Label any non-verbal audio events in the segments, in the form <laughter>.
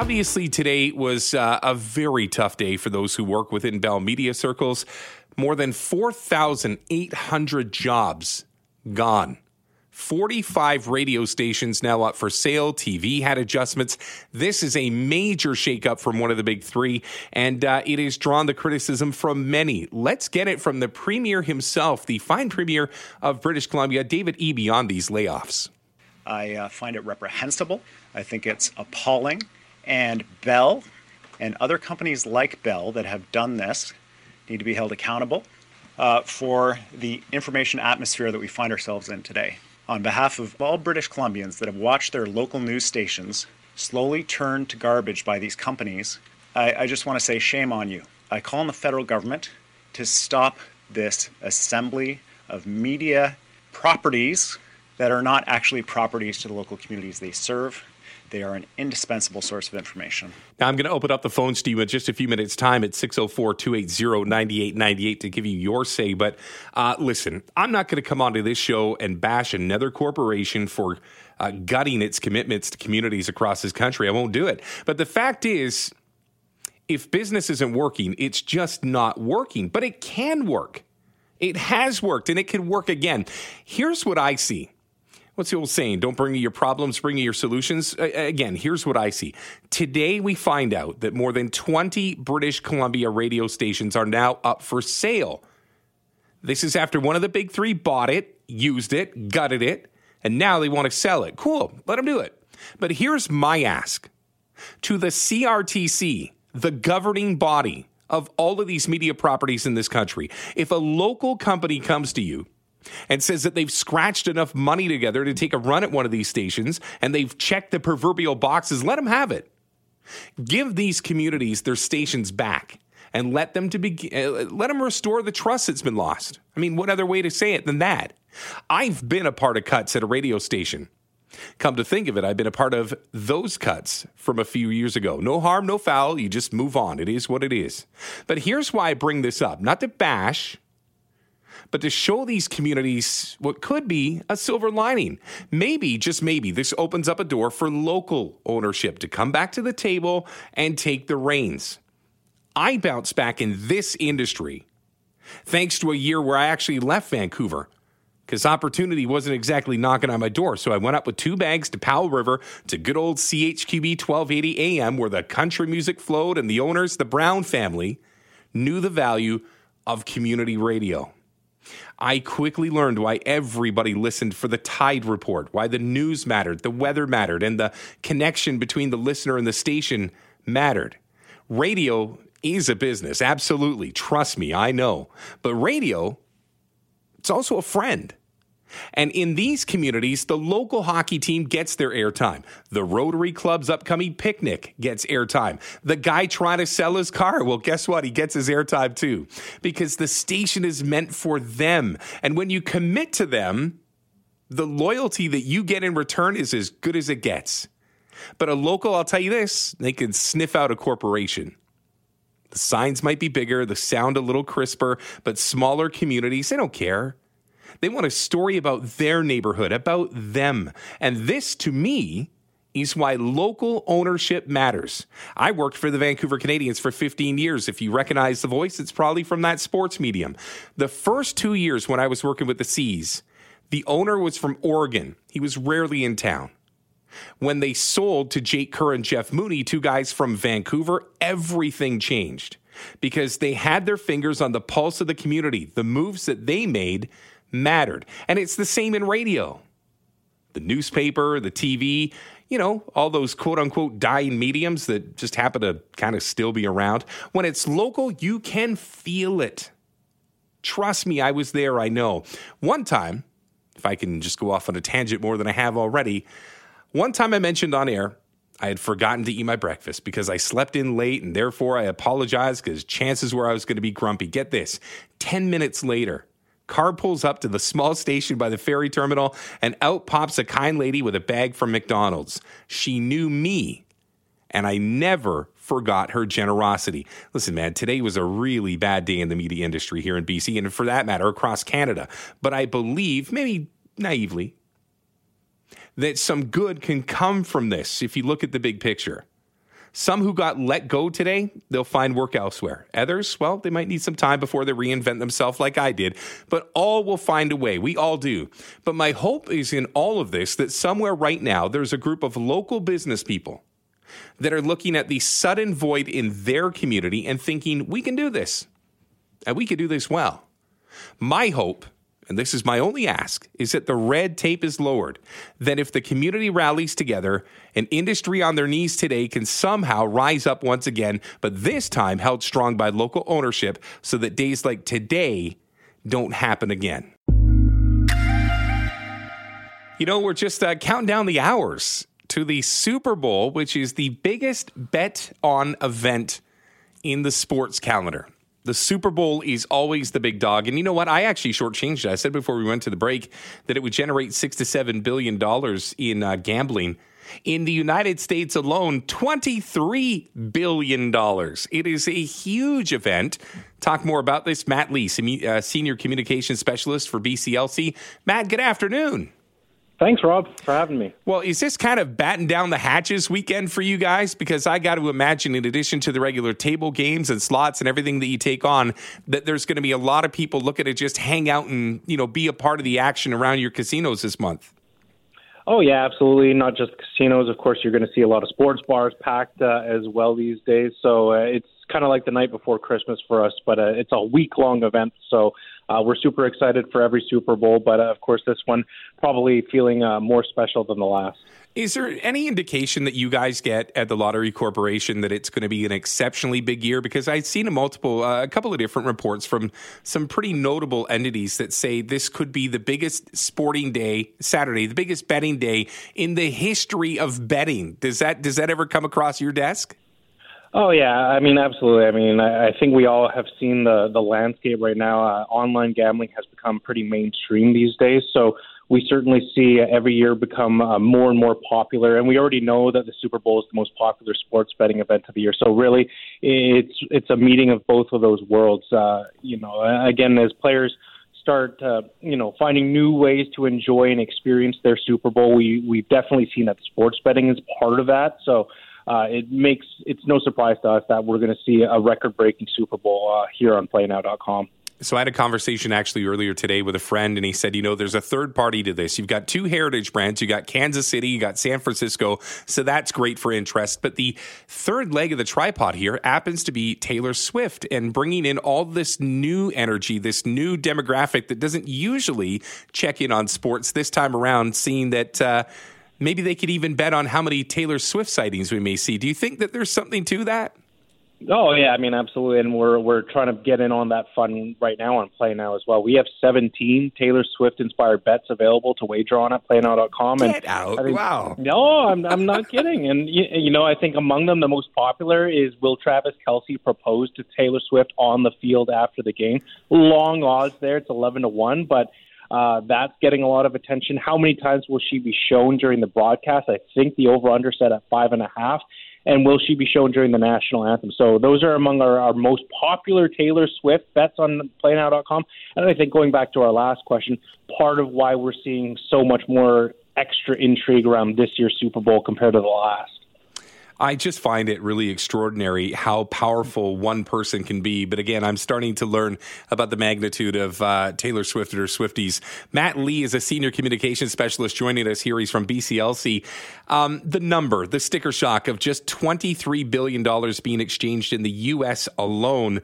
Obviously, today was uh, a very tough day for those who work within Bell media circles. More than 4,800 jobs gone. 45 radio stations now up for sale. TV had adjustments. This is a major shakeup from one of the big three, and uh, it has drawn the criticism from many. Let's get it from the Premier himself, the fine Premier of British Columbia, David Eby, on these layoffs. I uh, find it reprehensible. I think it's appalling. And Bell and other companies like Bell that have done this need to be held accountable uh, for the information atmosphere that we find ourselves in today. On behalf of all British Columbians that have watched their local news stations slowly turn to garbage by these companies, I, I just want to say shame on you. I call on the federal government to stop this assembly of media properties that are not actually properties to the local communities they serve. They are an indispensable source of information. Now, I'm going to open up the phones to you in just a few minutes' time at 604 280 9898 to give you your say. But uh, listen, I'm not going to come onto this show and bash another corporation for uh, gutting its commitments to communities across this country. I won't do it. But the fact is, if business isn't working, it's just not working. But it can work. It has worked and it can work again. Here's what I see what's the old saying? Don't bring me your problems, bring me your solutions. again, here's what I see. Today, we find out that more than 20 British Columbia radio stations are now up for sale. This is after one of the big three bought it, used it, gutted it, and now they want to sell it. Cool, let them do it. But here's my ask to the CRTC, the governing body of all of these media properties in this country. If a local company comes to you and says that they've scratched enough money together to take a run at one of these stations and they've checked the proverbial boxes. Let them have it. Give these communities their stations back and let them to be uh, let them restore the trust that's been lost. I mean, what other way to say it than that? I've been a part of cuts at a radio station. Come to think of it, I've been a part of those cuts from a few years ago. No harm, no foul. You just move on. It is what it is. But here's why I bring this up not to bash but to show these communities what could be a silver lining. Maybe, just maybe, this opens up a door for local ownership to come back to the table and take the reins. I bounced back in this industry thanks to a year where I actually left Vancouver because opportunity wasn't exactly knocking on my door. So I went up with two bags to Powell River to good old CHQB 1280 AM where the country music flowed and the owners, the Brown family, knew the value of community radio. I quickly learned why everybody listened for the tide report, why the news mattered, the weather mattered, and the connection between the listener and the station mattered. Radio is a business, absolutely. Trust me, I know. But radio, it's also a friend. And in these communities, the local hockey team gets their airtime. The Rotary Club's upcoming picnic gets airtime. The guy trying to sell his car, well, guess what? He gets his airtime too. Because the station is meant for them. And when you commit to them, the loyalty that you get in return is as good as it gets. But a local, I'll tell you this, they can sniff out a corporation. The signs might be bigger, the sound a little crisper, but smaller communities, they don't care. They want a story about their neighborhood, about them. And this, to me, is why local ownership matters. I worked for the Vancouver Canadians for 15 years. If you recognize the voice, it's probably from that sports medium. The first two years when I was working with the Seas, the owner was from Oregon. He was rarely in town. When they sold to Jake Kerr and Jeff Mooney, two guys from Vancouver, everything changed because they had their fingers on the pulse of the community. The moves that they made mattered. And it's the same in radio. The newspaper, the TV, you know, all those quote unquote dying mediums that just happen to kind of still be around. When it's local, you can feel it. Trust me, I was there, I know. One time, if I can just go off on a tangent more than I have already, one time I mentioned on air I had forgotten to eat my breakfast because I slept in late and therefore I apologized because chances were I was going to be grumpy. Get this 10 minutes later, Car pulls up to the small station by the ferry terminal, and out pops a kind lady with a bag from McDonald's. She knew me, and I never forgot her generosity. Listen, man, today was a really bad day in the media industry here in BC, and for that matter, across Canada. But I believe, maybe naively, that some good can come from this if you look at the big picture. Some who got let go today, they'll find work elsewhere. Others, well, they might need some time before they reinvent themselves like I did, but all will find a way. We all do. But my hope is in all of this that somewhere right now there's a group of local business people that are looking at the sudden void in their community and thinking, we can do this and we can do this well. My hope and this is my only ask, is that the red tape is lowered. That if the community rallies together, an industry on their knees today can somehow rise up once again, but this time held strong by local ownership so that days like today don't happen again. You know, we're just uh, counting down the hours to the Super Bowl, which is the biggest bet on event in the sports calendar the Super Bowl is always the big dog. And you know what? I actually shortchanged it. I said before we went to the break that it would generate six to seven billion dollars in uh, gambling. In the United States alone, $23 billion. It is a huge event. Talk more about this. Matt Lee, uh, Senior Communications Specialist for BCLC. Matt, good afternoon. Thanks, Rob, for having me. Well, is this kind of batten down the hatches weekend for you guys? Because I got to imagine, in addition to the regular table games and slots and everything that you take on, that there's going to be a lot of people looking to just hang out and you know be a part of the action around your casinos this month. Oh yeah, absolutely. Not just casinos. Of course, you're going to see a lot of sports bars packed uh, as well these days. So uh, it's kind of like the night before Christmas for us, but uh, it's a week long event. So uh, we're super excited for every Super Bowl, but uh, of course, this one probably feeling uh, more special than the last. Is there any indication that you guys get at the Lottery Corporation that it's going to be an exceptionally big year? Because I've seen a multiple, uh, a couple of different reports from some pretty notable entities that say this could be the biggest sporting day, Saturday, the biggest betting day in the history of betting. Does that does that ever come across your desk? Oh yeah, I mean absolutely. I mean I, I think we all have seen the the landscape right now. Uh, online gambling has become pretty mainstream these days, so we certainly see every year become uh, more and more popular. And we already know that the Super Bowl is the most popular sports betting event of the year. So really, it's it's a meeting of both of those worlds. Uh, you know, again, as players start uh, you know finding new ways to enjoy and experience their Super Bowl, we we've definitely seen that sports betting is part of that. So uh, it makes it's no surprise to us that we're going to see a record-breaking Super Bowl uh, here on PlayNow.com. So I had a conversation actually earlier today with a friend, and he said, you know, there's a third party to this. You've got two heritage brands. you've got Kansas City, you got San Francisco, so that's great for interest. But the third leg of the tripod here happens to be Taylor Swift and bringing in all this new energy, this new demographic that doesn't usually check in on sports this time around. Seeing that. Uh, Maybe they could even bet on how many Taylor Swift sightings we may see. Do you think that there's something to that? Oh yeah, I mean absolutely, and we're we're trying to get in on that fun right now on PlayNow as well. We have 17 Taylor Swift inspired bets available to wager on at PlayNow.com. Get and out! Think, wow. No, I'm I'm not <laughs> kidding. And you, you know, I think among them the most popular is Will Travis Kelce propose to Taylor Swift on the field after the game. Long odds there. It's 11 to one, but uh, that's getting a lot of attention. How many times will she be shown during the broadcast? I think the over under set at five and a half. And will she be shown during the national anthem? So those are among our, our most popular Taylor Swift bets on PlayNow.com. And I think going back to our last question, part of why we're seeing so much more extra intrigue around this year's Super Bowl compared to the last. I just find it really extraordinary how powerful one person can be. But again, I'm starting to learn about the magnitude of uh, Taylor Swift or Swifties. Matt Lee is a senior communications specialist joining us here. He's from BCLC. Um, the number, the sticker shock of just $23 billion being exchanged in the U.S. alone.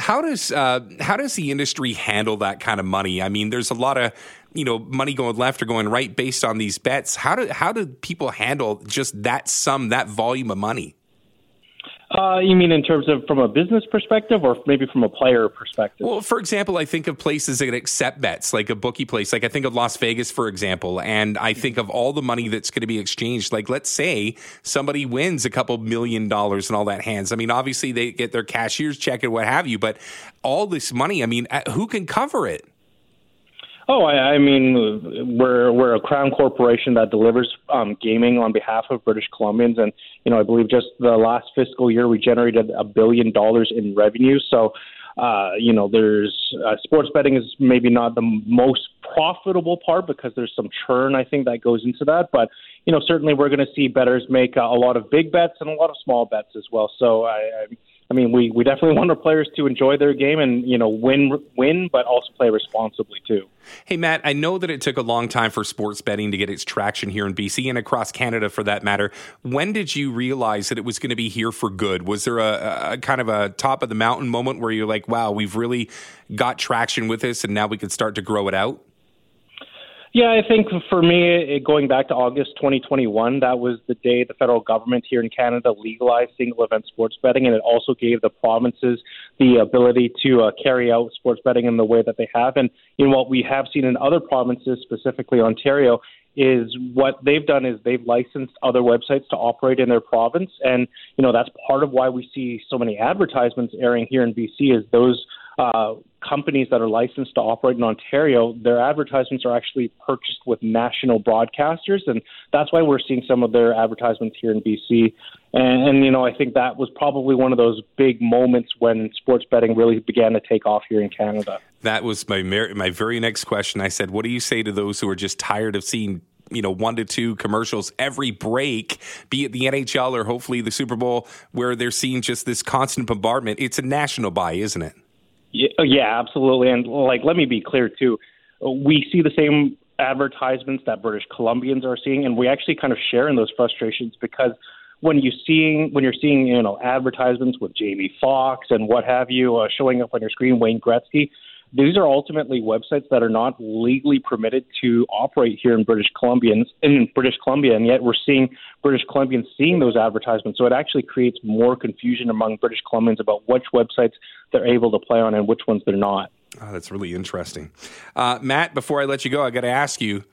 How does uh, how does the industry handle that kind of money? I mean, there's a lot of you know money going left or going right based on these bets. How do how do people handle just that sum, that volume of money? Uh, you mean in terms of from a business perspective or maybe from a player perspective? Well, for example, I think of places that accept bets, like a bookie place. Like I think of Las Vegas, for example, and I think of all the money that's going to be exchanged. Like let's say somebody wins a couple million dollars and all that hands. I mean, obviously they get their cashier's check and what have you, but all this money, I mean, uh, who can cover it? Oh, I, I mean, we're we're a crown corporation that delivers um, gaming on behalf of British Columbians, and you know, I believe just the last fiscal year we generated a billion dollars in revenue. So, uh, you know, there's uh, sports betting is maybe not the most profitable part because there's some churn, I think, that goes into that. But, you know, certainly we're going to see bettors make uh, a lot of big bets and a lot of small bets as well. So I, I I mean, we, we definitely <laughs> want our players to enjoy their game and you know win win, but also play responsibly too. Hey Matt, I know that it took a long time for sports betting to get its traction here in BC and across Canada for that matter. When did you realize that it was going to be here for good? Was there a, a kind of a top of the mountain moment where you're like, "Wow, we've really got traction with this, and now we can start to grow it out"? Yeah, I think for me, it, going back to August 2021, that was the day the federal government here in Canada legalized single event sports betting, and it also gave the provinces the ability to uh, carry out sports betting in the way that they have. And know what we have seen in other provinces, specifically Ontario, is what they've done is they've licensed other websites to operate in their province, and you know that's part of why we see so many advertisements airing here in BC. Is those uh, companies that are licensed to operate in Ontario, their advertisements are actually purchased with national broadcasters, and that's why we're seeing some of their advertisements here in BC. And, and you know, I think that was probably one of those big moments when sports betting really began to take off here in Canada. That was my my very next question. I said, "What do you say to those who are just tired of seeing you know one to two commercials every break, be it the NHL or hopefully the Super Bowl, where they're seeing just this constant bombardment. It's a national buy, isn't it? Yeah, oh, yeah, absolutely. And like, let me be clear too. We see the same advertisements that British Columbians are seeing, and we actually kind of share in those frustrations because when you seeing when you're seeing you know advertisements with Jamie Foxx and what have you uh, showing up on your screen, Wayne Gretzky, these are ultimately websites that are not legally permitted to operate here in British Columbia, in British Columbia, and yet we're seeing British Columbians seeing those advertisements. So it actually creates more confusion among British Columbians about which websites they're able to play on and which ones they're not. Oh, that's really interesting, uh, Matt. Before I let you go, I got to ask you: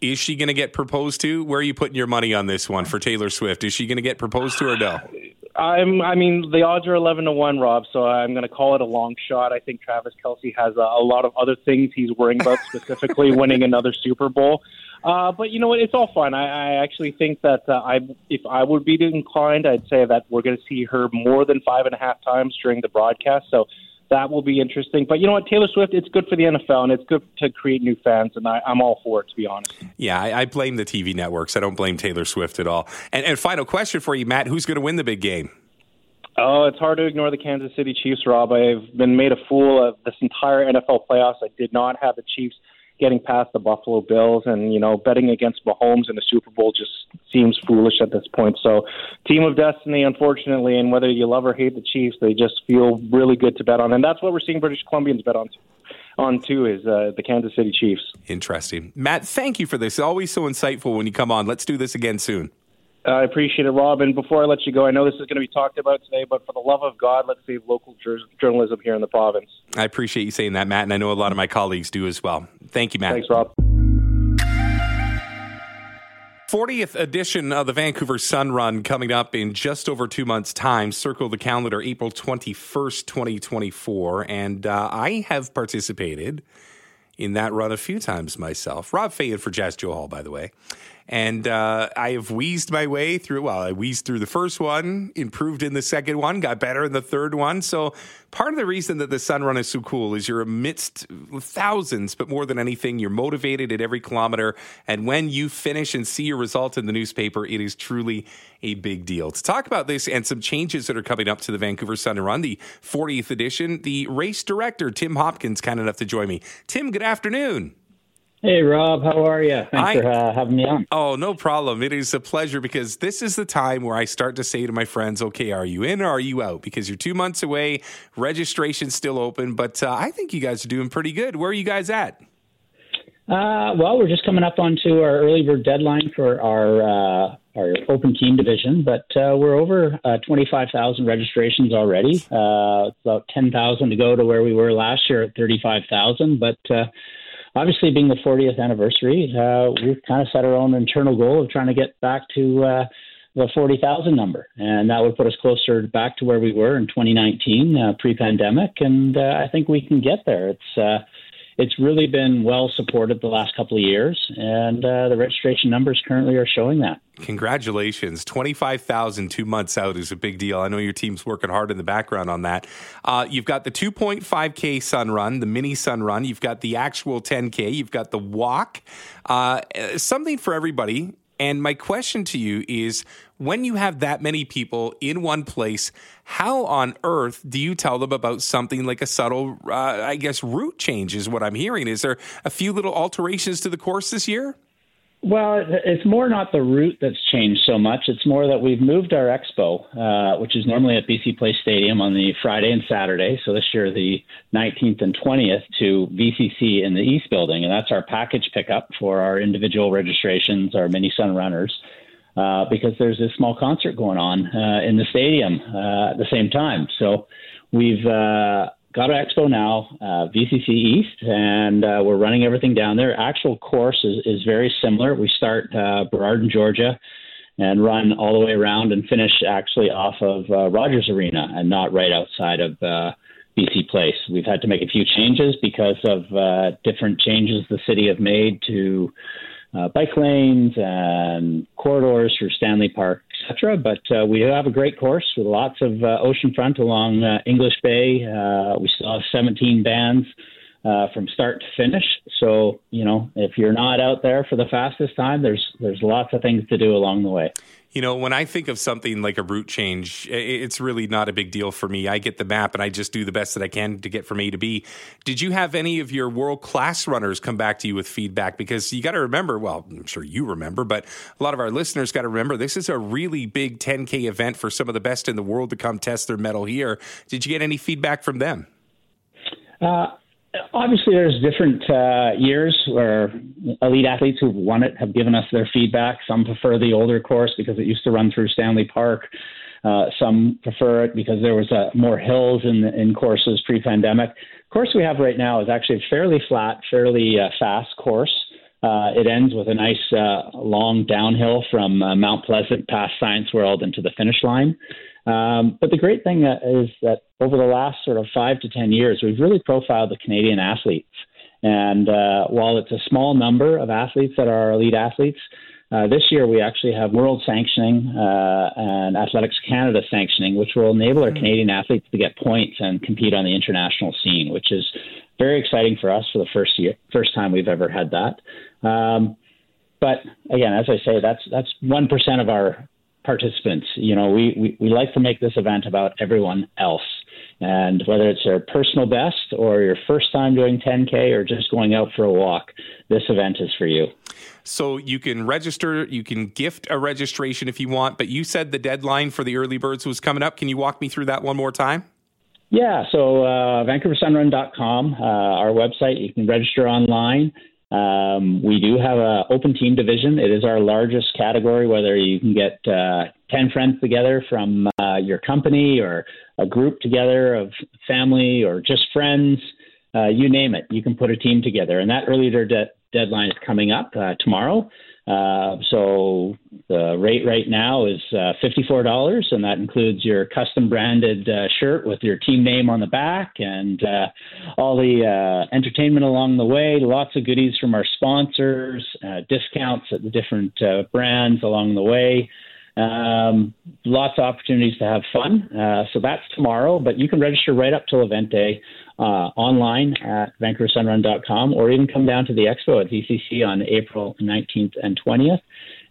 Is she going to get proposed to? Where are you putting your money on this one for Taylor Swift? Is she going to get proposed to or no? <sighs> <laughs> I'm. I mean, the odds are eleven to one, Rob. So I'm going to call it a long shot. I think Travis Kelce has a, a lot of other things he's worrying about, <laughs> specifically winning another Super Bowl. Uh, but you know what? It's all fun. I, I actually think that uh, I, if I would be inclined, I'd say that we're going to see her more than five and a half times during the broadcast. So that will be interesting. But you know what, Taylor Swift, it's good for the NFL and it's good to create new fans, and I, am all for it, to be honest. Yeah, I, I, blame the TV networks. I don't blame Taylor Swift at all. And, and final question for you, Matt: Who's going to win the big game? Oh, it's hard to ignore the Kansas City Chiefs, Rob. I've been made a fool of this entire NFL playoffs. I did not have the Chiefs getting past the Buffalo Bills, and you know, betting against Mahomes in the Super Bowl just seems foolish at this point. So, team of destiny, unfortunately, and whether you love or hate the Chiefs, they just feel really good to bet on, and that's what we're seeing British Columbians bet on. On too is uh, the Kansas City Chiefs. Interesting, Matt. Thank you for this. Always so insightful when you come on. Let's do this again soon. I appreciate it, Rob. And before I let you go, I know this is going to be talked about today, but for the love of God, let's save local jur- journalism here in the province. I appreciate you saying that, Matt, and I know a lot of my colleagues do as well. Thank you, Matt. Thanks, Rob. 40th edition of the Vancouver Sun Run coming up in just over two months' time. Circle the calendar, April 21st, 2024. And uh, I have participated in that run a few times myself. Rob Fai for Jas Johal, by the way. And uh, I have wheezed my way through. Well, I wheezed through the first one, improved in the second one, got better in the third one. So part of the reason that the Sun Run is so cool is you're amidst thousands, but more than anything, you're motivated at every kilometer. And when you finish and see your result in the newspaper, it is truly a big deal. To talk about this and some changes that are coming up to the Vancouver Sun Run, the 40th edition, the race director, Tim Hopkins, kind enough to join me. Tim, good afternoon. Hey, Rob, how are you? Thanks I, for uh, having me on. Oh, no problem. It is a pleasure because this is the time where I start to say to my friends, okay, are you in or are you out? Because you're two months away, registration's still open, but uh, I think you guys are doing pretty good. Where are you guys at? Uh, well, we're just coming up onto our early bird deadline for our uh, our open team division, but uh, we're over uh, 25,000 registrations already. Uh, about 10,000 to go to where we were last year at 35,000, but uh, obviously, being the 40th anniversary, uh, we've kind of set our own internal goal of trying to get back to uh, the 40,000 number, and that would put us closer back to where we were in 2019, uh, pre-pandemic, and uh, I think we can get there. It's uh, it's really been well supported the last couple of years, and uh, the registration numbers currently are showing that. Congratulations. 25,000 two months out is a big deal. I know your team's working hard in the background on that. Uh, you've got the 2.5K Sun Run, the mini Sun Run. You've got the actual 10K. You've got the walk. Uh, something for everybody. And my question to you is when you have that many people in one place, how on earth do you tell them about something like a subtle, uh, I guess, route change is what I'm hearing? Is there a few little alterations to the course this year? Well, it's more not the route that's changed so much. It's more that we've moved our expo, uh, which is normally at BC Place Stadium on the Friday and Saturday. So this year, the 19th and 20th, to VCC in the East Building, and that's our package pickup for our individual registrations, our mini Sun runners. Uh, because there's this small concert going on uh, in the stadium uh, at the same time. So we've uh, got an expo now, uh, VCC East, and uh, we're running everything down there. Actual course is, is very similar. We start uh, Burrard, Georgia, and run all the way around and finish actually off of uh, Rogers Arena and not right outside of uh, BC Place. We've had to make a few changes because of uh, different changes the city have made to uh, bike lanes and corridors for Stanley Park, etc. But uh, we have a great course with lots of uh, oceanfront along uh, English Bay. Uh, we have 17 bands uh, from start to finish. So you know, if you're not out there for the fastest time, there's there's lots of things to do along the way. You know, when I think of something like a route change, it's really not a big deal for me. I get the map and I just do the best that I can to get from A to B. Did you have any of your world class runners come back to you with feedback? Because you got to remember, well, I'm sure you remember, but a lot of our listeners got to remember this is a really big 10K event for some of the best in the world to come test their mettle here. Did you get any feedback from them? Uh, obviously there's different uh, years where elite athletes who've won it have given us their feedback. Some prefer the older course because it used to run through Stanley Park. Uh, some prefer it because there was uh, more hills in in courses pre-pandemic. The course we have right now is actually a fairly flat, fairly uh, fast course. Uh, it ends with a nice uh, long downhill from Mount Pleasant past Science World into the finish line. Um, but the great thing uh, is that over the last sort of five to 10 years, we've really profiled the Canadian athletes. And uh, while it's a small number of athletes that are elite athletes, uh, this year we actually have world sanctioning uh, and Athletics Canada sanctioning, which will enable our hmm. Canadian athletes to get points and compete on the international scene, which is very exciting for us for the first year, first time we've ever had that. Um, but again, as I say, that's that's one percent of our participants. You know, we, we, we like to make this event about everyone else. And whether it's your personal best or your first time doing 10K or just going out for a walk, this event is for you. So you can register, you can gift a registration if you want, but you said the deadline for the early birds was coming up. Can you walk me through that one more time? Yeah, so uh, VancouverSunRun.com, uh, our website, you can register online. Um, we do have an open team division. It is our largest category, whether you can get uh, 10 friends together from uh, your company or a group together of family or just friends, uh, you name it, you can put a team together. And that early de- deadline is coming up uh, tomorrow. Uh, so the rate right now is uh, $54, and that includes your custom branded uh, shirt with your team name on the back and uh, all the entertainment along the way. Lots of goodies from our sponsors, discounts at the different brands along the way. Um, lots of opportunities to have fun. so that's tomorrow, but you can register right up till event day uh, online at VancouverSunRun.com or even come down to the expo at VCC on April 19th and 20th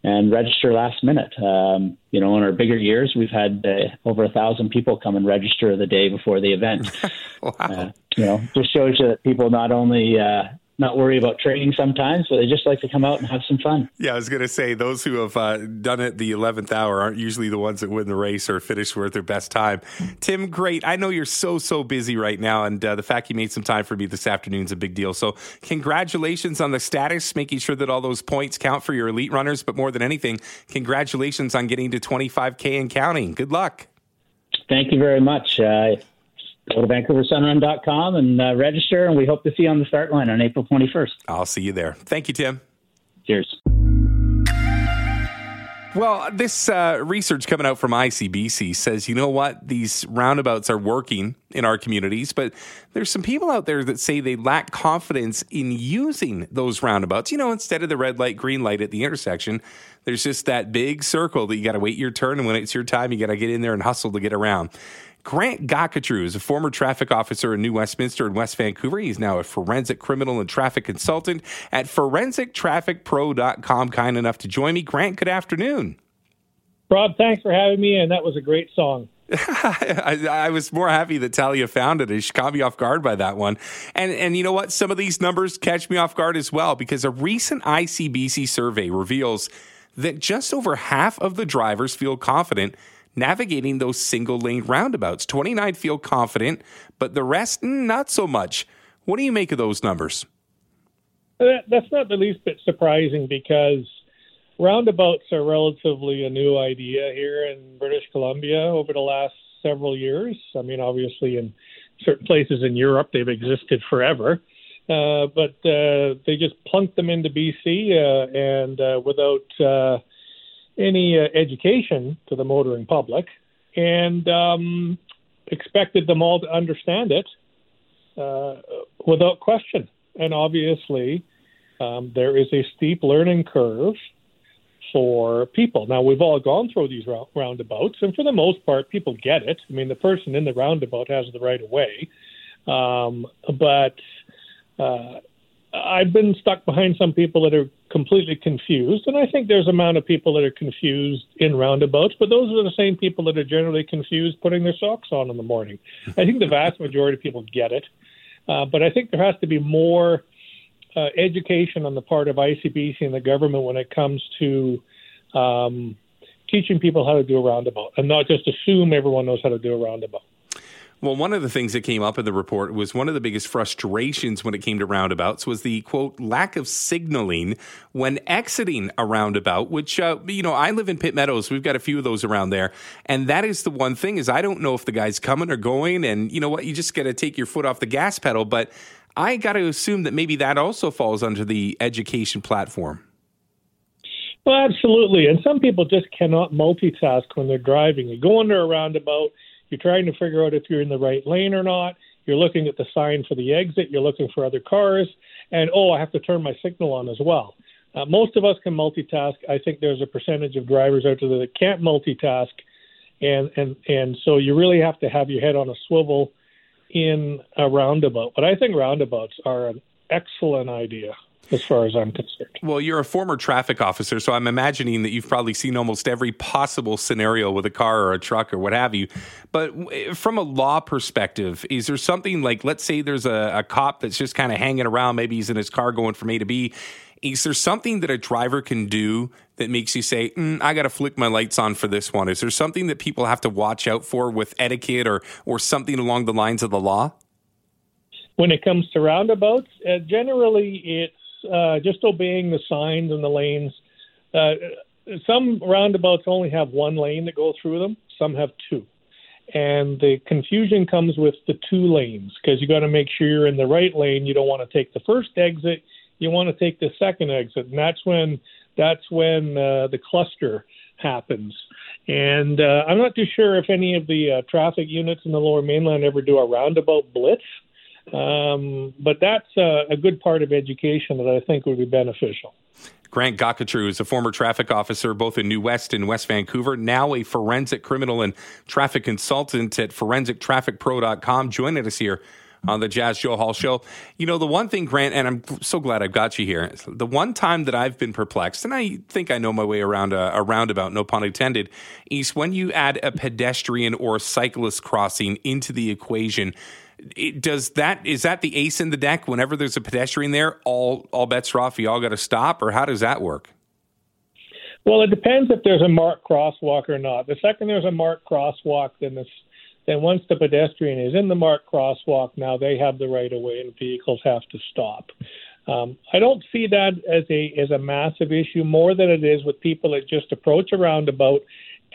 and register last minute. Um, you know, in our bigger years, we've had uh, over a thousand people come and register the day before the event. <laughs> wow. Uh, you know, just shows you that people not only uh, not worry about training sometimes, but they just like to come out and have some fun. Yeah, I was going to say those who have uh, done it the 11th hour aren't usually the ones that win the race or finish with their best time. Tim, great. I know you're so, so busy right now, and uh, the fact you made some time for me this afternoon is a big deal. So, congratulations on the status, making sure that all those points count for your elite runners, but more than anything, congratulations on getting to 25K and counting. Good luck. Thank you very much. Uh, go to vancouversunrun.com and uh, register, and we hope to see you on the start line on April 21st. I'll see you there. Thank you, Tim. Cheers. Well, this uh, research coming out from ICBC says, you know what, these roundabouts are working in our communities, but there's some people out there that say they lack confidence in using those roundabouts. You know, instead of the red light, green light at the intersection, there's just that big circle that you got to wait your turn, and when it's your time, you got to get in there and hustle to get around. Grant Gottgetreu is a former traffic officer in New Westminster and West Vancouver. He's now a forensic criminal and traffic consultant at forensictrafficpro.com. Kind enough to join me. Grant, good afternoon. Rob, thanks for having me, and that was a great song. <laughs> I, I, was more happy that Talia found it. She caught me off guard by that one. And and you know what? Some of these numbers catch me off guard as well because a recent ICBC survey reveals that just over half of the drivers feel confident navigating those single lane roundabouts. 29 feel confident, but the rest, mm, not so much. What do you make of those numbers? That's not the least bit surprising because roundabouts are relatively a new idea here in British Columbia over the last several years. I mean, obviously, in certain places in Europe, they've existed forever. Uh, but uh, they just plunked them into BC uh, and uh, without uh, any uh, education to the motoring public and um, expected them all to understand it uh, without question. And obviously, um, there is a steep learning curve for people. Now, we've all gone through these roundabouts, and for the most part, people get it. I mean, the person in the roundabout has the right of way. Um, but uh, I've been stuck behind some people that are completely confused, and I think there's a amount of people that are confused in roundabouts, but those are the same people that are generally confused putting their socks on in the morning. I think the vast majority of people get it, uh, but I think there has to be more uh, education on the part of ICBC and the government when it comes to um, teaching people how to do a roundabout, and not just assume everyone knows how to do a roundabout. Well, one of the things that came up in the report was one of the biggest frustrations when it came to roundabouts was the quote lack of signaling when exiting a roundabout. Which uh, you know, I live in Pitt Meadows. We've got a few of those around there, and that is the one thing is I don't know if the guy's coming or going, and you know what, you just got to take your foot off the gas pedal. But I got to assume that maybe that also falls under the education platform. Well, absolutely. And some people just cannot multitask when they're driving. You go under a roundabout, you're trying to figure out if you're in the right lane or not. You're looking at the sign for the exit. You're looking for other cars. And, oh, I have to turn my signal on as well. Uh, most of us can multitask. I think there's a percentage of drivers out there that can't multitask. And, and, and so you really have to have your head on a swivel in a roundabout. But I think roundabouts are an excellent idea as far as I'm concerned. Well, you're a former traffic officer, so I'm imagining that you've probably seen almost every possible scenario with a car or a truck or what have you. But from a law perspective, is there something like, let's say there's a, a cop that's just kind of hanging around, maybe he's in his car going from A to B. Is there something that a driver can do that makes you say, mm, I got to flick my lights on for this one? Is there something that people have to watch out for with etiquette or, or something along the lines of the law? When it comes to roundabouts, uh, generally it's uh, just obeying the signs and the lanes. Uh, some roundabouts only have one lane that goes through them. Some have two, and the confusion comes with the two lanes because you got to make sure you're in the right lane. You don't want to take the first exit. You want to take the second exit, and that's when that's when uh, the cluster happens. And uh, I'm not too sure if any of the uh, traffic units in the Lower Mainland ever do a roundabout blitz um, but that's a, a good part of education that I think would be beneficial. Grant Gottgetreu is a former traffic officer both in New West and West Vancouver, now a forensic criminal and traffic consultant at forensictrafficpro.com, joining us here on the Jas Johal Show. You know, the one thing, Grant, and I'm so glad I've got you here, the one time that I've been perplexed, and I think I know my way around a, a roundabout, no pun intended, is when you add a pedestrian or cyclist crossing into the equation does that is that the ace in the deck? Whenever there's a pedestrian there, all all bets are off. You all got to stop, or how does that work? Well, it depends if there's a marked crosswalk or not. The second there's a marked crosswalk, then this then once the pedestrian is in the marked crosswalk, now they have the right of way, and vehicles have to stop. Um, I don't see that as a as a massive issue more than it is with people that just approach a roundabout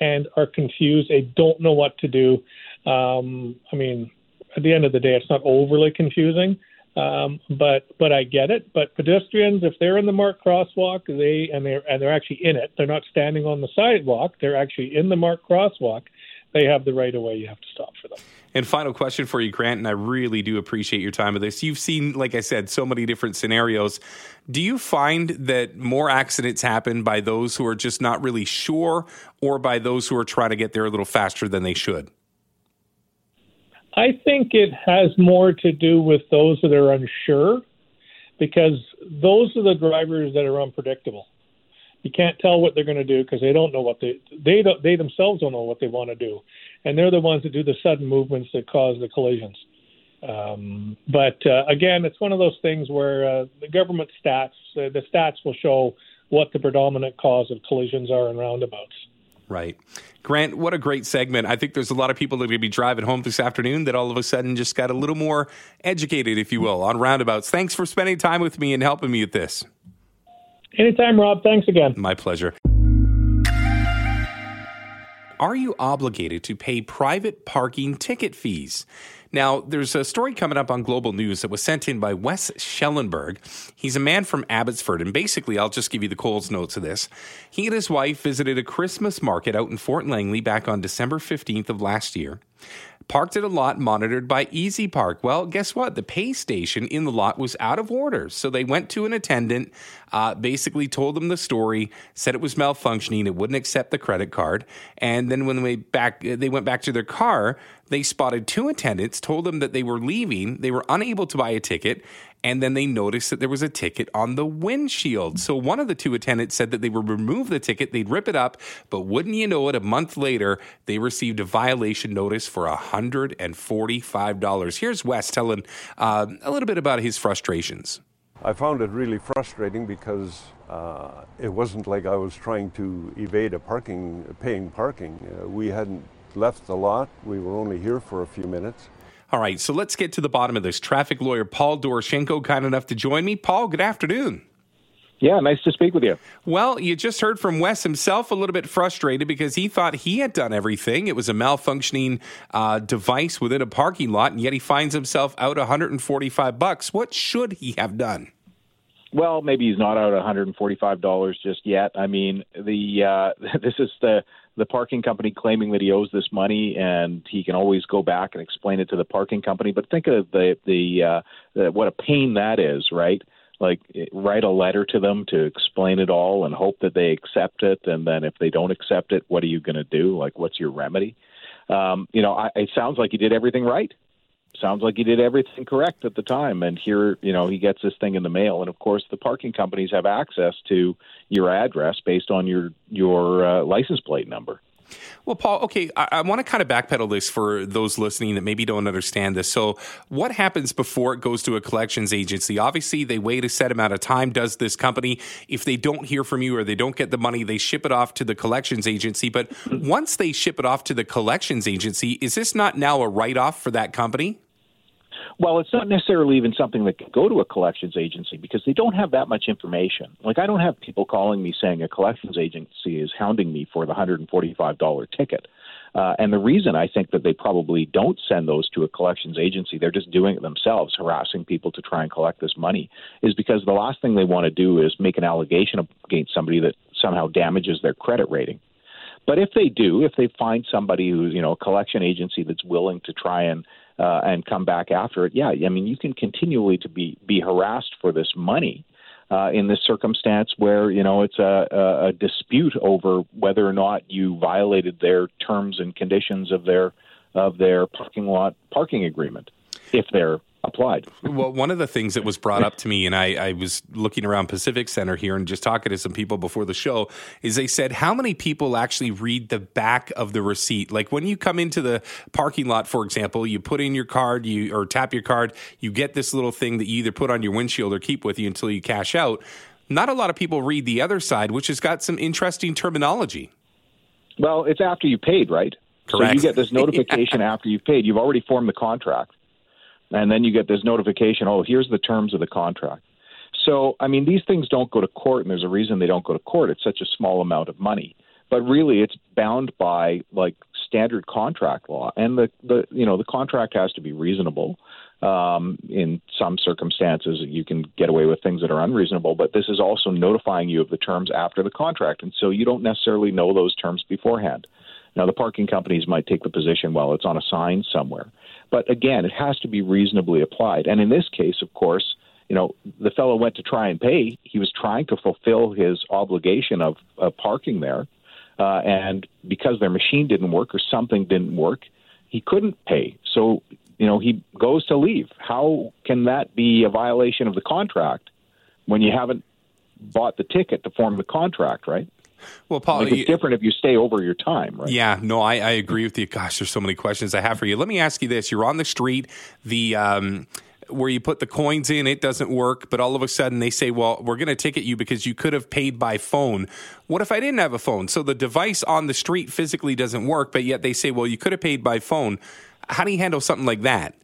and are confused. They don't know what to do. Um, I mean, at the end of the day, it's not overly confusing. Um, but but I get it. But pedestrians, if they're in the marked crosswalk, they and they're and they're actually in it. They're not standing on the sidewalk. They're actually in the marked crosswalk. They have the right of way. You have to stop for them. And final question for you, Grant, and I really do appreciate your time with this. You've seen, like I said, so many different scenarios. Do you find that more accidents happen by those who are just not really sure or by those who are trying to get there a little faster than they should? I think it has more to do with those that are unsure because those are the drivers that are unpredictable. You can't tell what they're going to do because they don't know what they they don't, they themselves don't know what they want to do, and they're the ones that do the sudden movements that cause the collisions. Um, but uh, again, it's one of those things where uh, the government stats uh, the stats will show what the predominant cause of collisions are in roundabouts. Right. Grant, what a great segment. I think there's a lot of people that are going to be driving home this afternoon that all of a sudden just got a little more educated, if you will, on roundabouts. Thanks for spending time with me and helping me with this. Anytime, Rob. Thanks again. My pleasure. Are you obligated to pay private parking ticket fees? Now, there's a story coming up on Global News that was sent in by Wes Schellenberg. He's a man from Abbotsford, and basically, I'll just give you the Coles notes of this. He and his wife visited a Christmas market out in Fort Langley back on December 15th of last year parked at a lot monitored by EasyPark. Well, guess what? The pay station in the lot was out of order. So they went to an attendant, uh, basically told them the story, said it was malfunctioning, it wouldn't accept the credit card. And then when they back they went back to their car, they spotted two attendants, told them that they were leaving, they were unable to buy a ticket, and then they noticed that there was a ticket on the windshield. So one of the two attendants said that they would remove the ticket, they'd rip it up, but wouldn't you know it, a month later, they received a violation notice for $145. Here's Wes telling uh, a little bit about his frustrations. I found it really frustrating because uh, it wasn't like I was trying to evade a parking, paying parking. Uh, we hadn't left the lot. We were only here for a few minutes. All right, so let's get to the bottom of this. Traffic lawyer Paul Doroshenko, kind enough to join me. Paul, good afternoon. Yeah, nice to speak with you. Well, you just heard from Wes himself a little bit frustrated because he thought he had done everything. It was a malfunctioning uh, device within a parking lot, and yet he finds himself out 145 bucks. What should he have done? Well, maybe he's not out 145 dollars just yet. I mean, the uh, <laughs> this is the the parking company claiming that he owes this money, and he can always go back and explain it to the parking company. But think of the the, uh, the what a pain that is, right? Like write a letter to them to explain it all and hope that they accept it, and then if they don't accept it, what are you going to do? Like, what's your remedy? Um, you know, I, it sounds like he did everything right. Sounds like he did everything correct at the time. And here you know he gets this thing in the mail. And of course the parking companies have access to your address based on your your uh, license plate number well, Paul, okay, I, I want to kind of backpedal this for those listening that maybe don't understand this. So, what happens before it goes to a collections agency? Obviously, they wait a set amount of time. Does this company, if they don't hear from you or they don't get the money, they ship it off to the collections agency. But once they ship it off to the collections agency, is this not now a write off for that company? Well, it's not necessarily even something that could go to a collections agency because they don't have that much information. Like, I don't have people calling me saying a collections agency is hounding me for the $145 ticket. Uh, and the reason I think that they probably don't send those to a collections agency, they're just doing it themselves, harassing people to try and collect this money, is because the last thing they want to do is make an allegation against somebody that somehow damages their credit rating. But if they do, if they find somebody who's, you know, a collection agency that's willing to try and uh, and come back after it, yeah, I mean, you can continually to be be harassed for this money. Uh, in this circumstance, where you know it's a, a, a dispute over whether or not you violated their terms and conditions of their of their parking lot parking agreement, if they're applied. well, one of the things that was brought up to me, and I, I, was looking around Pacific Center here and just talking to some people before the show, is they said, how many people actually read the back of the receipt? Like when you come into the parking lot, for example, you put in your card, you or tap your card, you get this little thing that you either put on your windshield or keep with you until you cash out. Not a lot of people read the other side, which has got some interesting terminology. Well, it's after you paid, right? Correct. So you get this <laughs> notification yeah. after you've paid. You've already formed the contract and then you get this notification oh here's the terms of the contract. So i mean these things don't go to court and there's a reason they don't go to court. It's such a small amount of money. But really it's bound by like standard contract law. And the the you know the contract has to be reasonable. Um, in some circumstances, you can get away with things that are unreasonable, but this is also notifying you of the terms after the contract, and so you don't necessarily know those terms beforehand. Now, the parking companies might take the position, well, it's on a sign somewhere. But again, it has to be reasonably applied. And in this case, of course, you know, the fellow went to try and pay. He was trying to fulfill his obligation of, of parking there. Uh, and because their machine didn't work or something didn't work, he couldn't pay. So you know, he goes to leave. How can that be a violation of the contract when you haven't bought the ticket to form the contract, right? Well, Paul, like it's you, different if you stay over your time, right? Yeah, no, I, I agree with you. Gosh, there's so many questions I have for you. Let me ask you this: You're on the street, the um, where you put the coins in, it doesn't work, but all of a sudden they say, "Well, we're going to ticket you because you could have paid by phone." What if I didn't have a phone? So the device on the street physically doesn't work, but yet they say, "Well, you could have paid by phone." How do you handle something like that?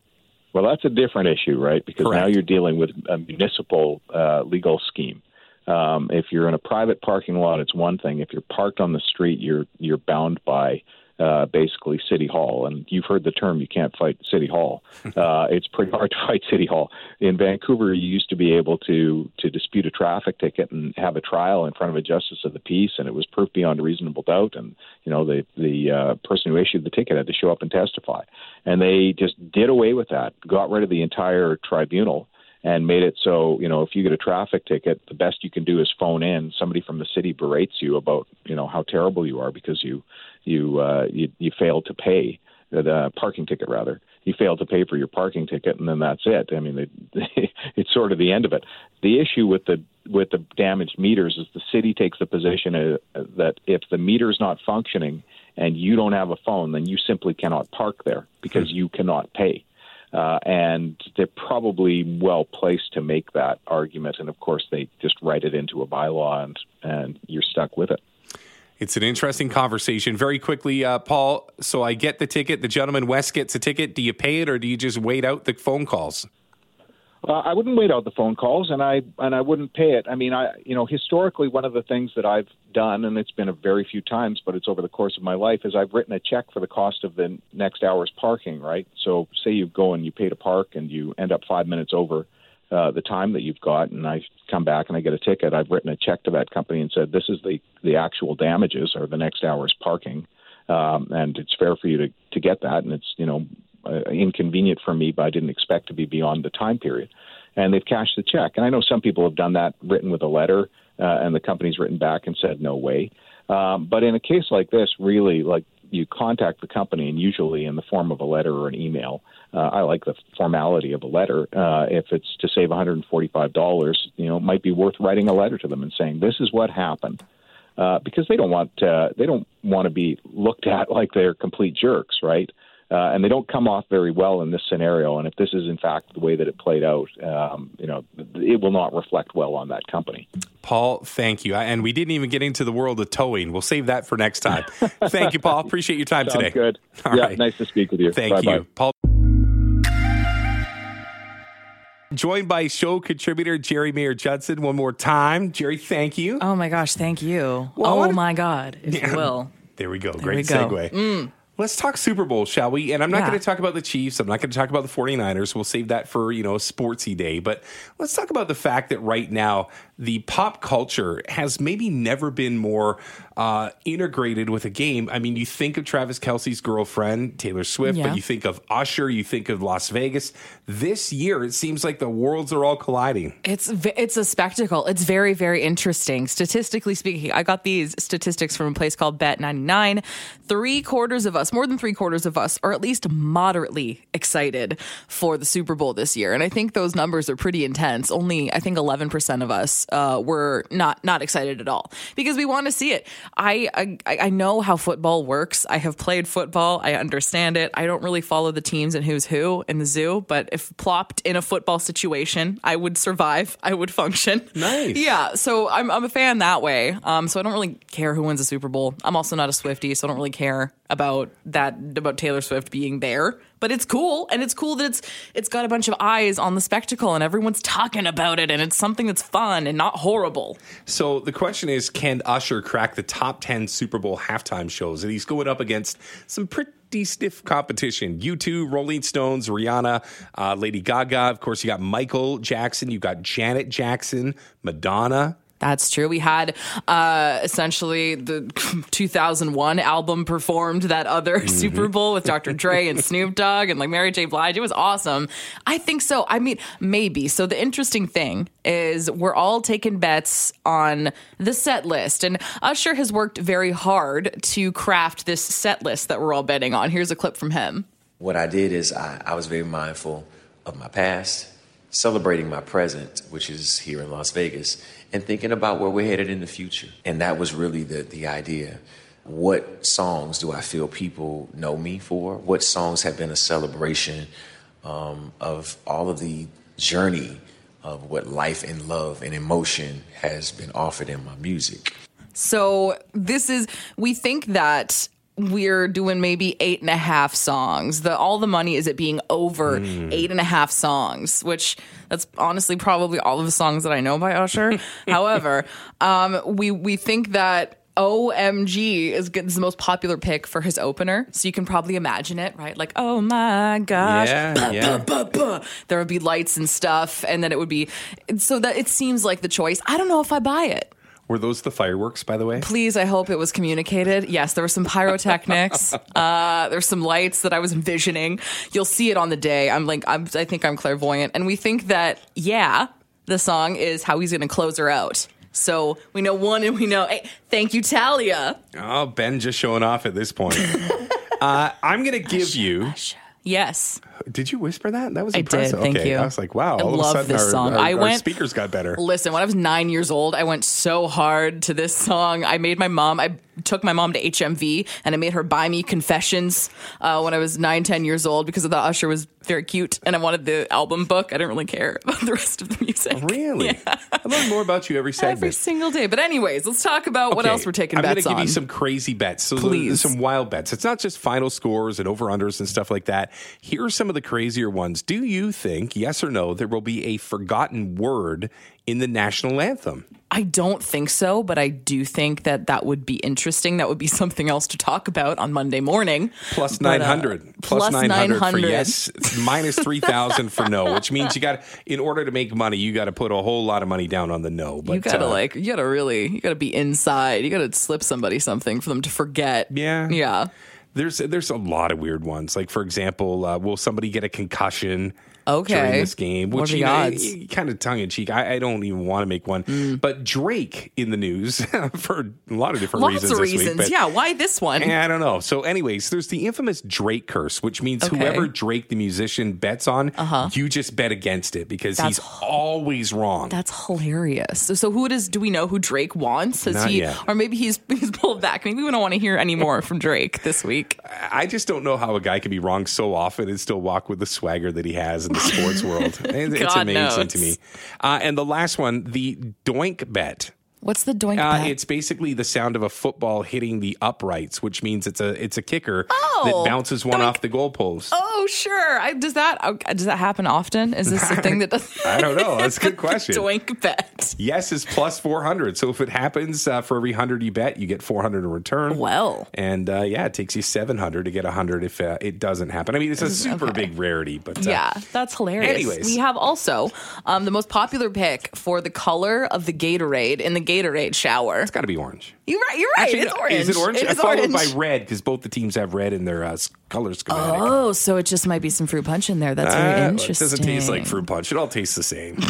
Well, that's a different issue, right? Because Correct. now you're dealing with a municipal uh, legal scheme. Um, if you're in a private parking lot, it's one thing. If you're parked on the street, you're you're bound by uh, basically City Hall. And you've heard the term "you can't fight City Hall." <laughs> Uh, it's pretty hard to fight City Hall. In Vancouver, you used to be able to to dispute a traffic ticket and have a trial in front of a justice of the peace, and it was proof beyond reasonable doubt. And you know the the uh, person who issued the ticket had to show up and testify. And they just did away with that, got rid of the entire tribunal and made it so you know if you get a traffic ticket, the best you can do is phone in. Somebody from the city berates you about you know how terrible you are because you you uh, you, you failed to pay the parking ticket rather. You failed to pay for your parking ticket, and then that's it. I mean, it, <laughs> it's sort of the end of it. The issue with the with the damaged meters is the city takes the position uh, that if the meter's not functioning and you don't have a phone, then you simply cannot park there because you cannot pay. Uh, and they're probably well placed to make that argument. And of course, they just write it into a bylaw, and and you're stuck with it. It's an interesting conversation. Very quickly, uh, Paul. So I get the ticket. The gentleman West gets a ticket. Do you pay it, or do you just wait out the phone calls? Uh, I wouldn't wait out the phone calls, and I and I wouldn't pay it. I mean, I you know historically one of the things that I've done, and it's been a very few times, but it's over the course of my life, is I've written a check for the cost of the next hour's parking. Right. So say you go and you pay to park, and you end up five minutes over uh, the time that you've got, and I come back and I get a ticket. I've written a check to that company and said this is the the actual damages or the next hour's parking, um, and it's fair for you to to get that, and it's you know uh, inconvenient for me, but I didn't expect to be beyond the time period. And they've cashed the check. And I know some people have done that, written with a letter, uh, and the company's written back and said no way. Um, but in a case like this, really, like you contact the company, and usually in the form of a letter or an email. Uh, I like the formality of a letter. Uh, if it's to save $145, you know, it might be worth writing a letter to them and saying this is what happened. Uh, because they don't want uh, they don't want to be looked at <laughs> like they're complete jerks, right? Uh, and they don't come off very well in this scenario. And if this is in fact the way that it played out, um, you know, it will not reflect well on that company. Paul, thank you. And we didn't even get into the world of towing. We'll save that for next time. <laughs> thank you, Paul. Appreciate your time Sounds today. Good. All yeah, right. nice to speak with you. Thank Bye-bye. you, Paul. Joined by show contributor Geri Mayer-Judson one more time. Geri, thank you. Oh my gosh, thank you. Well, oh wanna- my God, if Yeah. you <laughs> will. There we go. we Great go. segue. Let's talk Super Bowl, shall we? And I'm not Yeah. going to talk about the Chiefs. I'm not going to talk about the 49ers. We'll save that for, you know, a sportsy day. But let's talk about the fact that right now the pop culture has maybe never been more uh, integrated with a game. I mean, you think of Travis Kelce's girlfriend, Taylor Swift, Yeah. but you think of Usher, you think of Las Vegas. This year, it seems like the worlds are all colliding. It's it's a spectacle. It's very very interesting. Statistically speaking, I got these statistics from a place called Bet99. Three quarters of us, more than three quarters of us, are at least moderately excited for the Super Bowl this year, and I think those numbers are pretty intense. Only I think 11 percent of us uh, were not not excited at all because we want to see it. I, I I know how football works. I have played football. I understand it. I don't really follow the teams and who's who in the zoo, but if plopped in a football situation, I would survive. I would function. Nice. Yeah. So I'm I'm a fan that way. Um. So I don't really care who wins the Super Bowl. I'm also not a Swifty, so I don't really care about that about Taylor Swift being there, but it's cool and it's cool that it's it's got a bunch of eyes on the spectacle and everyone's talking about it and it's something that's fun and not horrible. So the question is, can Usher crack the top ten Super Bowl halftime shows? And he's going up against some pretty stiff competition. U2, Rolling Stones, Rihanna, uh, Lady Gaga. Of course, you got Michael Jackson. You got Janet Jackson, Madonna. That's true. We had uh, essentially the <laughs> 2001 album performed that other <laughs> Mm-hmm. Super Bowl with Dr. Dre and Snoop Dogg and like Mary J. Blige. It was awesome. I think so. I mean, maybe. So the interesting thing is we're all taking bets on the set list, and Usher has worked very hard to craft this set list that we're all betting on. Here's a clip from him. What I did is I, I was very mindful of my past, celebrating my present, which is here in Las Vegas, and thinking about where we're headed in the future. And that was really the, the idea. What songs do I feel people know me for? What songs have been a celebration um, of all of the journey of what life and love and emotion has been offered in my music? So this is we think that we're doing maybe eight and a half songs. The all the money is it being over eight and a half songs, which that's honestly probably all of the songs that I know by Usher. <laughs> However, um, we we think that. OMG is, good, is the most popular pick for his opener. So you can probably imagine it, right? Like, oh my gosh. Yeah, Bah, yeah. bah, bah. There would be lights and stuff. And then it would be, so that it seems like the choice. I don't know if I buy it. Were those the fireworks, by the way? Please, I hope it was communicated. Yes, there were some pyrotechnics. <laughs> uh, there's some lights that I was envisioning. You'll see it on the day. I'm like, I'm, I think I'm clairvoyant, and we think that yeah, the song is how he's going to close her out. So we know one, and we know. Hey, thank you, Talia. Oh, Ben just showing off at this point. <laughs> uh, I'm going to give you. Yes, Did you whisper that? That was I did, impressive. thank okay. you. I was like, wow. I All of a love sudden, this our, song. our- I went- speakers got better. Listen, when I was nine years old, I went so hard to this song. I made my mom, I took my mom to HMV and I made her buy me Confessions uh, when I was nine, ten years old because I thought Usher was very cute and I wanted the album book. I didn't really care <laughs> about the rest of the music. Really? I learn more about you every <laughs> segment. Every single day. But, anyways, let's talk about what else we're taking I'm bets gonna give you some crazy bets. So Please. some wild bets. It's not just final scores and over unders and stuff like that. Here are some of the crazier ones. Do you think, yes or no, there will be a forgotten word in the national anthem? I don't think so, but I do think that that would be interesting. That would be <laughs> something else to talk about on Monday morning. Plus But, uh, 900. plus plus 900, for yes, minus 3,000 for no, which means you got in order to make money, you got to put a whole lot of money down on the no. But you gotta uh, like, you gotta really, you gotta be inside. You gotta slip somebody something for them to forget. Yeah. Yeah. There's there's a lot of weird ones. Like for example, uh, will somebody get a concussion? Okay. During this game, which you know, odds? kind of tongue in cheek. I, I don't even want to make one. But Drake in the news <laughs> for a lot of different Lots reasons. of this week, reasons. but- yeah. Why this one? I don't know. So, anyways, there's the infamous Drake curse, which means Okay. whoever Drake the musician bets on, Uh-huh. you just bet against it because That's he's always wrong. That's hilarious. So, so who does do we know who Drake wants? Has Not he yet. or maybe he's <laughs> he's pulled back? Maybe we don't want to hear any more from Drake this week. I just don't know how a guy can be wrong so often and still walk with the swagger that he has in the sports world. <laughs> It's God amazing knows. to me. Uh, and the last one, the doink bet. What's the doink Uh, bet? it's basically the sound of a football hitting the uprights, which means it's a it's a kicker Oh, that bounces one off the goalpost. Oh, sure. I, does that uh, does that happen often? Is this a <laughs> thing that does? I don't know. That's a <laughs> good question. Doink bet. Yes is plus 400. So if it happens uh, for every 100 you bet, you get 400 in return. Well. And uh, yeah, it takes you 700 to get 100 if uh, it doesn't happen. I mean, it's a super okay. big rarity, but uh, Yeah, that's hilarious. Anyways. we have also um, the most popular pick for the color of the Gatorade in the Gatorade shower. it's got to be orange. You're right. You're right. Actually, it's orange. Is it orange? It I is followed orange. by red because both the teams have red in their uh, color schematic. Oh, so it just might be some fruit punch in there. That's Uh, very it interesting. doesn't taste like fruit punch. It all tastes the same. <laughs>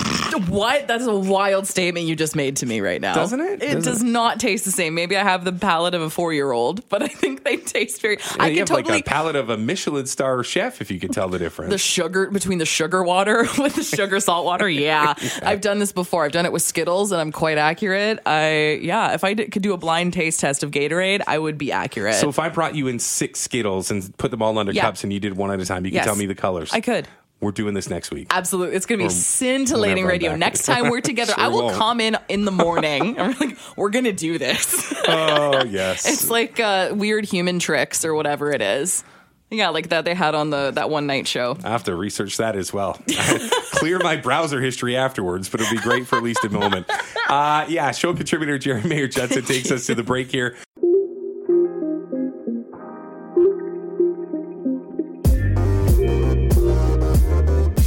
What? That's a wild statement you just made to me right now. Doesn't it? It Doesn't does it? not taste the same. Maybe I have the palate of a four-year-old, but I think they taste very. I you can have totally like a palate of a Michelin star chef if you could tell the difference. the sugar between the sugar water <laughs> with the sugar salt water. <laughs> Yeah, I've done this before. I've done it with Skittles, and I'm quite accurate. I yeah, if I did, could do a blind taste test of Gatorade, I would be accurate. so if I brought you in six Skittles and put them all under Yeah. cups and you did one at a time, you Yes. could tell me the colors. I could. We're doing this next week. Absolutely. It's going to be Or scintillating radio. back. Next time we're together, <laughs> Sure I will won't. come in in the morning. <laughs> I'm like, we're going to do this. Oh yes. <laughs> it's like uh, weird human tricks or whatever it is. Yeah, like that they had on the that one night show. I have to research that as well. <laughs> Clear my browser history afterwards, but it'll be great for at least a moment. Uh, yeah, show contributor Geri Mayer-Judson takes us to the break here.